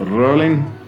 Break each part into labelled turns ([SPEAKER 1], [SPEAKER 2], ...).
[SPEAKER 1] Rolling.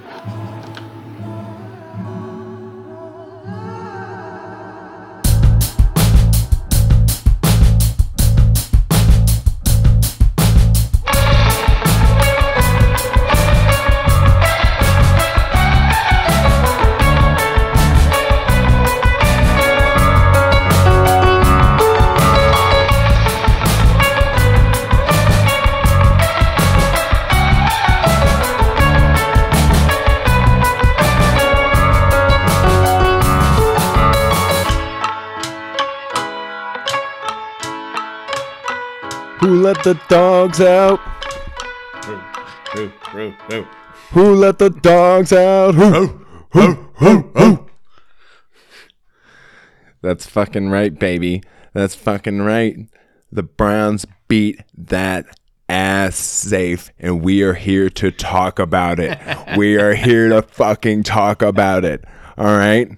[SPEAKER 2] Who let the dogs out?
[SPEAKER 1] Who, who, who?
[SPEAKER 2] Who Who let the dogs out? Who? Who? Who? Who? That's fucking right, baby. That's fucking right. The Browns beat that ass safe, and we are here to talk about it. we are here to fucking talk about it. All right?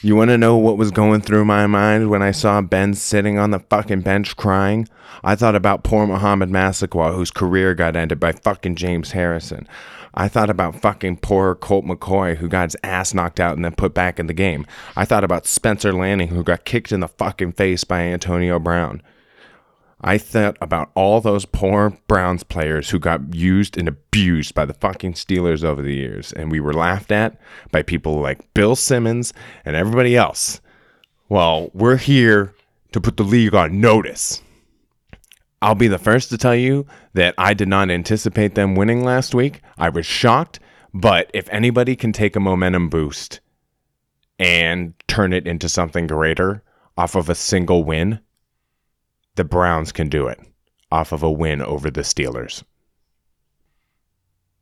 [SPEAKER 2] You want to know what was going through my mind when I saw Ben sitting on the fucking bench crying? I thought about poor Mohamed Massaquoi, whose career got ended by fucking James Harrison. I thought about fucking poor Colt McCoy, who got his ass knocked out and then put back in the game. I thought about Spencer Lanning, who got kicked in the fucking face by Antonio Brown. I thought about all those poor Browns players who got used and abused by the fucking Steelers over the years, and we were laughed at by people like Bill Simmons and everybody else. Well, we're here to put the league on notice. I'll be the first to tell you that I did not anticipate them winning last week. I was shocked, but if anybody can take a momentum boost and turn it into something greater off of a single win, the Browns can do it off of a win over the Steelers.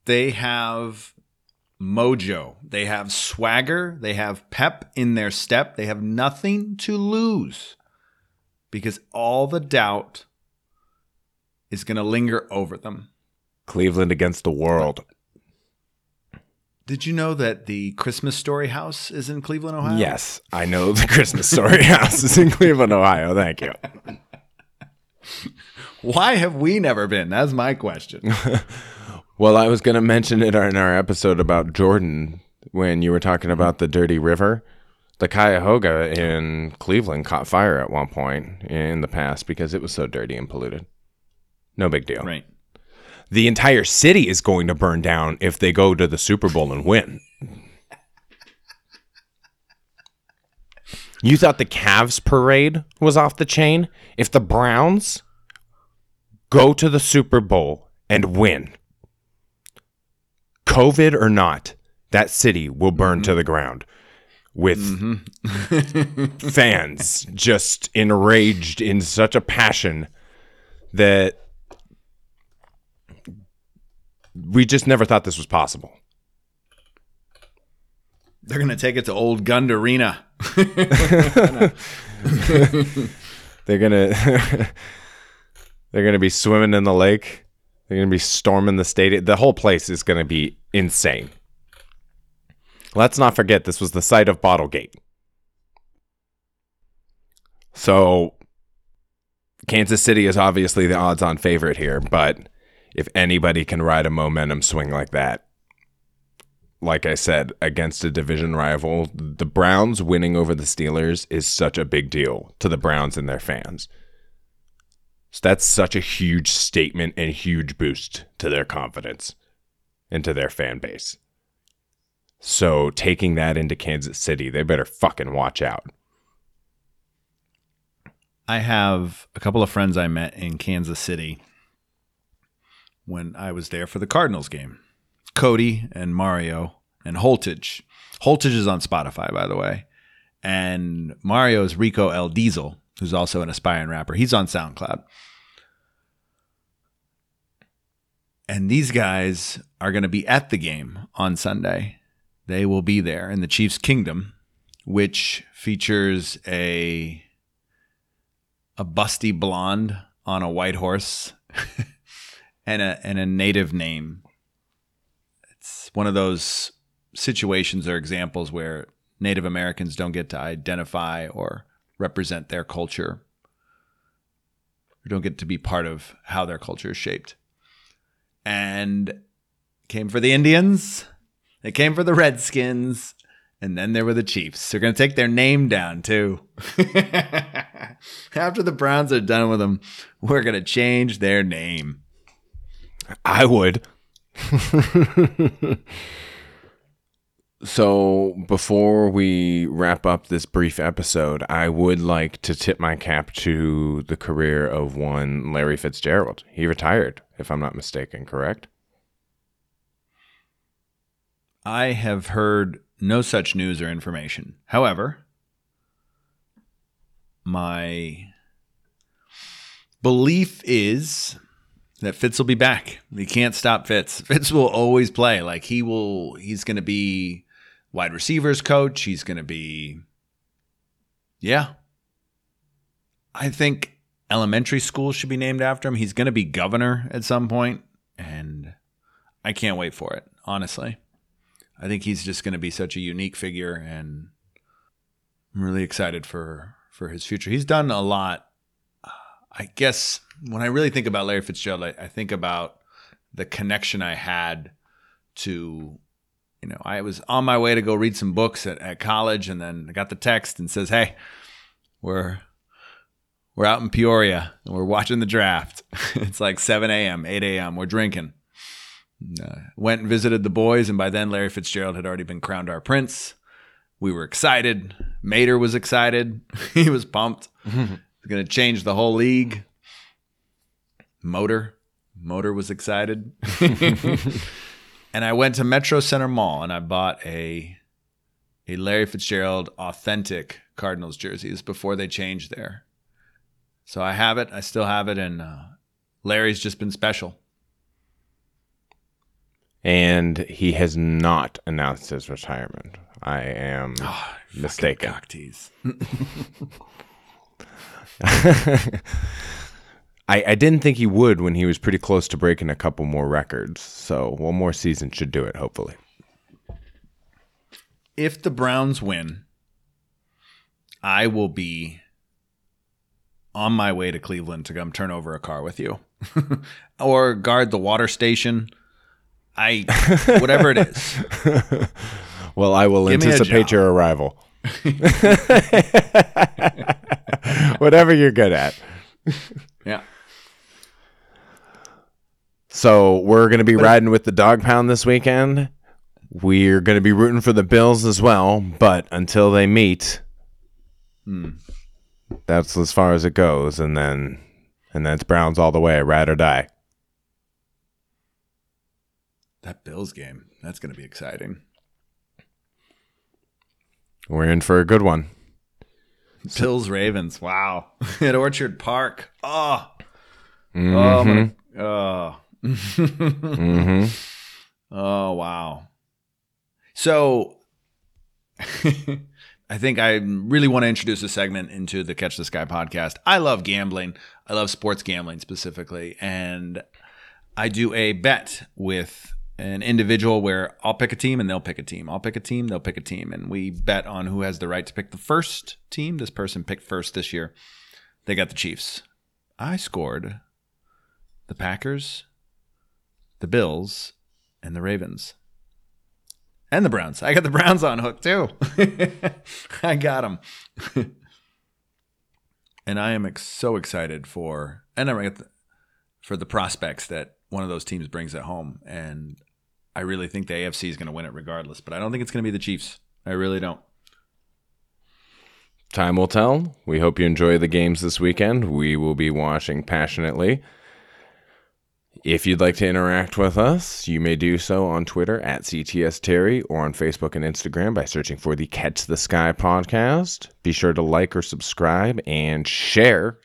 [SPEAKER 3] They have mojo. They have swagger. They have pep in their step. They have nothing to lose because all the doubt is going to linger over them.
[SPEAKER 2] Cleveland against the world.
[SPEAKER 3] Did you know that the Christmas Story house is in Cleveland, Ohio?
[SPEAKER 2] Yes, I know the Christmas Story house is in Cleveland, Ohio. Thank you.
[SPEAKER 3] Why have we never been? That's my question.
[SPEAKER 2] Well, I was going to mention it in our episode about Jordan when you were talking about the dirty river. The Cuyahoga in Cleveland caught fire at one point in the past because it was so dirty and polluted. No big deal.
[SPEAKER 3] right.
[SPEAKER 2] The entire city is going to burn down if they go to the Super Bowl and win. You thought the Cavs parade was off the chain? If the Browns go to the Super Bowl and win, COVID or not, that city will burn to the ground with mm-hmm. fans just enraged in such a passion that we just never thought this was possible.
[SPEAKER 3] They're going to take it to Old Gund Arena.
[SPEAKER 2] They're gonna they're gonna be swimming in the lake. They're gonna be storming the stadium. The whole place is gonna be insane. Let's not forget this was the site of Bottlegate. So Kansas City is obviously the odds-on favorite here, but if anybody can ride a momentum swing like that, like I said, against a division rival, the Browns winning over the Steelers is such a big deal to the Browns and their fans. So that's such a huge statement and huge boost to their confidence and to their fan base. So taking that into Kansas City, they better fucking watch out.
[SPEAKER 3] I have a couple of friends I met in Kansas City when I was there for the Cardinals game. Cody and Mario and Holtage. Holtage is on Spotify, by the way. And Mario is Rico L. Diesel, who's also an aspiring rapper. He's on SoundCloud. And these guys are going to be at the game on Sunday. They will be there in the Chiefs' Kingdom, which features a a busty blonde on a white horse and a and a native name. It's one of those situations or examples where Native Americans don't get to identify or represent their culture. Or don't get to be part of how their culture is shaped. And came for the Indians, they came for the Redskins, and then there were the Chiefs. They're going to take their name down too. After the Browns are done with them, we're going to change their name.
[SPEAKER 2] I would. so, before we wrap up this brief episode, I would like to tip my cap to the career of one Larry Fitzgerald. He retired, if I'm not mistaken, correct?
[SPEAKER 3] I have heard no such news or information. However, my belief is that Fitz will be back. You can't stop Fitz. Fitz will always play. Like he will he's going to be wide receivers coach, he's going to be Yeah. I think elementary school should be named after him. He's going to be governor at some point and I can't wait for it, honestly. I think he's just going to be such a unique figure and I'm really excited for for his future. He's done a lot. I guess when I really think about Larry Fitzgerald, I, I think about the connection I had to, you know, I was on my way to go read some books at, at college, and then I got the text and says, "Hey, we're we're out in Peoria and we're watching the draft. it's like 7 a.m., 8 a.m. We're drinking." Uh, went and visited the boys, and by then Larry Fitzgerald had already been crowned our prince. We were excited. Mater was excited. he was pumped. It's going to change the whole league. Motor, Motor was excited. And I went to Metro Center Mall and I bought a a Larry Fitzgerald authentic Cardinals jerseys before they changed there. So I have it. I still have it, and uh, Larry's just been special.
[SPEAKER 2] And he has not announced his retirement. I am
[SPEAKER 3] Oh,
[SPEAKER 2] mistaken. I, I didn't think he would when he was pretty close to breaking a couple more records. So one more season should do it, hopefully.
[SPEAKER 3] If the Browns win, I will be on my way to Cleveland to come turn over a car with you, or guard the water station. I whatever it is.
[SPEAKER 2] Well, I will
[SPEAKER 3] Give
[SPEAKER 2] anticipate your arrival. Whatever you're good at.
[SPEAKER 3] Yeah.
[SPEAKER 2] So we're going to be riding with the dog pound this weekend. We're going to be rooting for the Bills as well, but until they meet, hmm. that's as far as it goes, and then and then it's Browns all the way, ride or die.
[SPEAKER 3] That Bills game. That's going to be exciting.
[SPEAKER 2] We're in for a good one.
[SPEAKER 3] Bills Ravens. Wow. At Orchard Park. Oh. Oh my. Oh.
[SPEAKER 2] Hmm
[SPEAKER 3] Oh wow. So I think I really want to introduce a segment into the Catch the Sky podcast. I love gambling. I love sports gambling specifically. And I do a bet with an individual where I'll pick a team and they'll pick a team. I'll pick a team, they'll pick a team. And we bet on who has the right to pick the first team. This person picked first this year. They got the Chiefs. I scored the Packers, the Bills, and the Ravens. And the Browns. I got the Browns on hook too. I got them. and I am ex- so excited for and I'm the, for the prospects that one of those teams brings at home. And I really think the AFC is going to win it regardless. But I don't think it's going to be the Chiefs. I really don't.
[SPEAKER 2] Time will tell. We hope you enjoy the games this weekend. We will be watching passionately. If you'd like to interact with us, you may do so on Twitter at CTS Terry or on Facebook and Instagram by searching for the Catch the Sky podcast. Be sure to like or subscribe and share.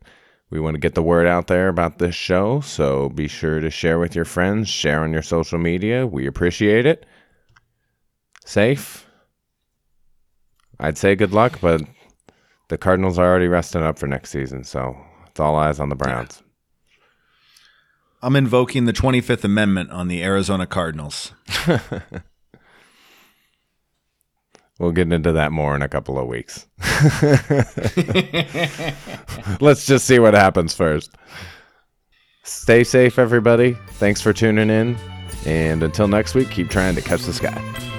[SPEAKER 2] We want to get the word out there about this show, so be sure to share with your friends, share on your social media. We appreciate it. Safe. I'd say good luck, but the Cardinals are already resting up for next season, so it's all eyes on the Browns.
[SPEAKER 3] I'm invoking the 25th Amendment on the Arizona Cardinals.
[SPEAKER 2] We'll get into that more in a couple of weeks. Let's just see what happens first. Stay safe, everybody. Thanks for tuning in. And until next week, keep trying to catch the sky.